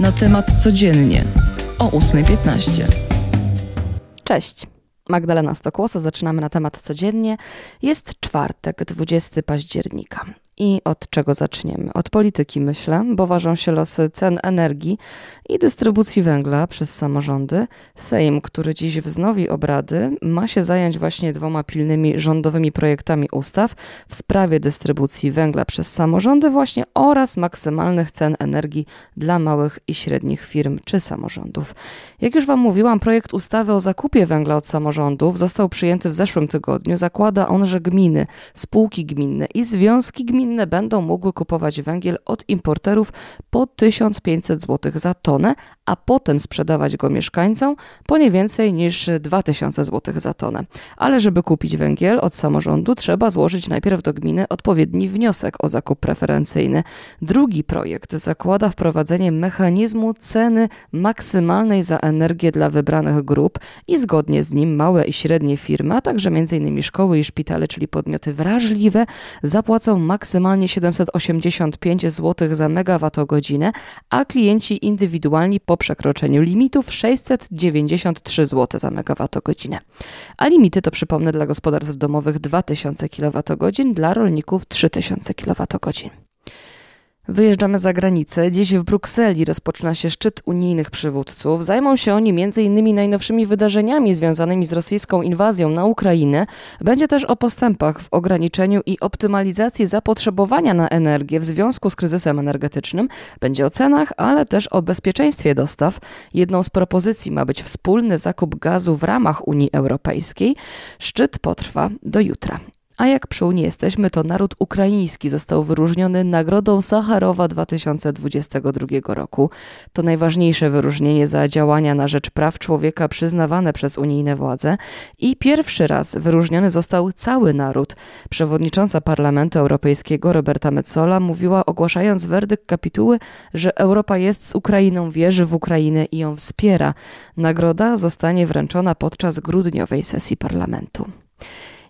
na temat codziennie o 8.15. Cześć. Magdalena Stokłosa, zaczynamy na temat codziennie. Jest czwartek, 20 października. I od czego zaczniemy? Od polityki, myślę, bo ważą się losy cen energii i dystrybucji węgla przez samorządy. Sejm, który dziś wznowi obrady, ma się zająć właśnie dwoma pilnymi rządowymi projektami ustaw w sprawie dystrybucji węgla przez samorządy właśnie oraz maksymalnych cen energii dla małych i średnich firm czy samorządów. Jak już Wam mówiłam, projekt ustawy o zakupie węgla od samorządów został przyjęty w zeszłym tygodniu. Zakłada on, że gminy, spółki gminne i związki gminne inne będą mogły kupować węgiel od importerów po 1500 zł za tonę, a potem sprzedawać go mieszkańcom po nie więcej niż 2000 zł za tonę. Ale żeby kupić węgiel od samorządu, trzeba złożyć najpierw do gminy odpowiedni wniosek o zakup preferencyjny. Drugi projekt zakłada wprowadzenie mechanizmu ceny maksymalnej za energię dla wybranych grup i zgodnie z nim małe i średnie firmy, a także m.in. szkoły i szpitale, czyli podmioty wrażliwe, zapłacą maksymalnie maksymalnie 785 zł za megawattogodzinę, a klienci indywidualni po przekroczeniu limitów 693 zł za megawattogodzinę. A limity to przypomnę dla gospodarstw domowych 2000 kWh, dla rolników 3000 kWh. Wyjeżdżamy za granicę. Dziś w Brukseli rozpoczyna się szczyt unijnych przywódców. Zajmą się oni m.in. najnowszymi wydarzeniami związanymi z rosyjską inwazją na Ukrainę. Będzie też o postępach w ograniczeniu i optymalizacji zapotrzebowania na energię w związku z kryzysem energetycznym. Będzie o cenach, ale też o bezpieczeństwie dostaw. Jedną z propozycji ma być wspólny zakup gazu w ramach Unii Europejskiej. Szczyt potrwa do jutra. A jak przy Unii jesteśmy, to naród ukraiński został wyróżniony Nagrodą Sacharowa 2022 roku. To najważniejsze wyróżnienie za działania na rzecz praw człowieka przyznawane przez unijne władze. I pierwszy raz wyróżniony został cały naród. Przewodnicząca Parlamentu Europejskiego Roberta Metzola mówiła, ogłaszając werdykt kapituły, że Europa jest z Ukrainą, wierzy w Ukrainę i ją wspiera. Nagroda zostanie wręczona podczas grudniowej sesji parlamentu.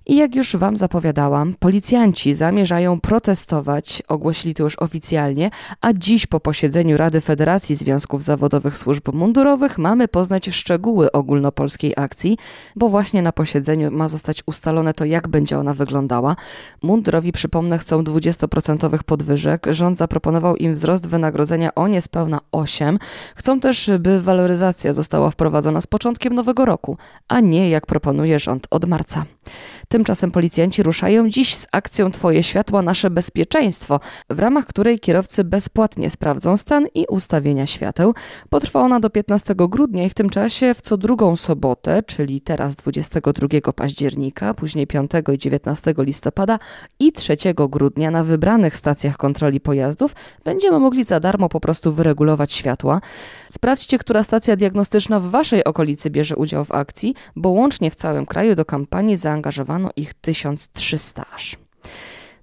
I jak już Wam zapowiadałam, policjanci zamierzają protestować, ogłosili to już oficjalnie, a dziś po posiedzeniu Rady Federacji Związków Zawodowych Służb Mundurowych mamy poznać szczegóły ogólnopolskiej akcji, bo właśnie na posiedzeniu ma zostać ustalone to, jak będzie ona wyglądała. Mundurowi, przypomnę, chcą 20% podwyżek. Rząd zaproponował im wzrost wynagrodzenia o niespełna 8. Chcą też, by waloryzacja została wprowadzona z początkiem nowego roku, a nie jak proponuje rząd od marca. Tymczasem policjanci ruszają dziś z akcją Twoje światła, nasze bezpieczeństwo, w ramach której kierowcy bezpłatnie sprawdzą stan i ustawienia świateł. Potrwa ona do 15 grudnia i w tym czasie w co drugą sobotę, czyli teraz 22 października, później 5 i 19 listopada i 3 grudnia na wybranych stacjach kontroli pojazdów będziemy mogli za darmo po prostu wyregulować światła. Sprawdźcie, która stacja diagnostyczna w Waszej okolicy bierze udział w akcji, bo łącznie w całym kraju do kampanii zaangażowano ich 1300 aż.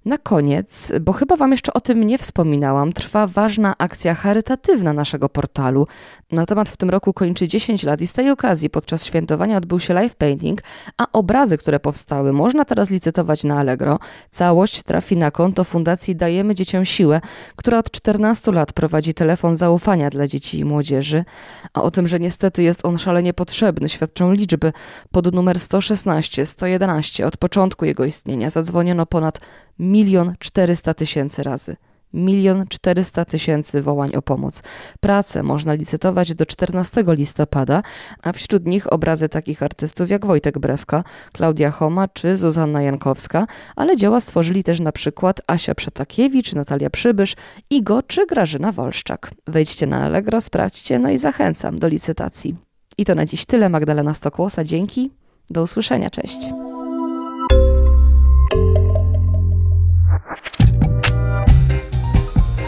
Na koniec, bo chyba Wam jeszcze o tym nie wspominałam, trwa ważna akcja charytatywna naszego portalu. Na temat w tym roku kończy 10 lat i z tej okazji podczas świętowania odbył się live painting, a obrazy, które powstały, można teraz licytować na Allegro. Całość trafi na konto Fundacji Dajemy Dzieciom Siłę, która od 14 lat prowadzi telefon zaufania dla dzieci i młodzieży. A o tym, że niestety jest on szalenie potrzebny, świadczą liczby. Pod numer 116, 111 od początku jego istnienia zadzwoniono ponad milion czterysta tysięcy razy. Milion czterysta tysięcy wołań o pomoc. Pracę można licytować do 14 listopada, a wśród nich obrazy takich artystów jak Wojtek Brewka, Klaudia Homa czy Zuzanna Jankowska, ale dzieła stworzyli też na przykład Asia Przetakiewicz, Natalia Przybysz, Igo czy Grażyna Wolszczak. Wejdźcie na Allegro, sprawdźcie, no i zachęcam do licytacji. I to na dziś tyle. Magdalena Stokłosa, dzięki. Do usłyszenia, cześć.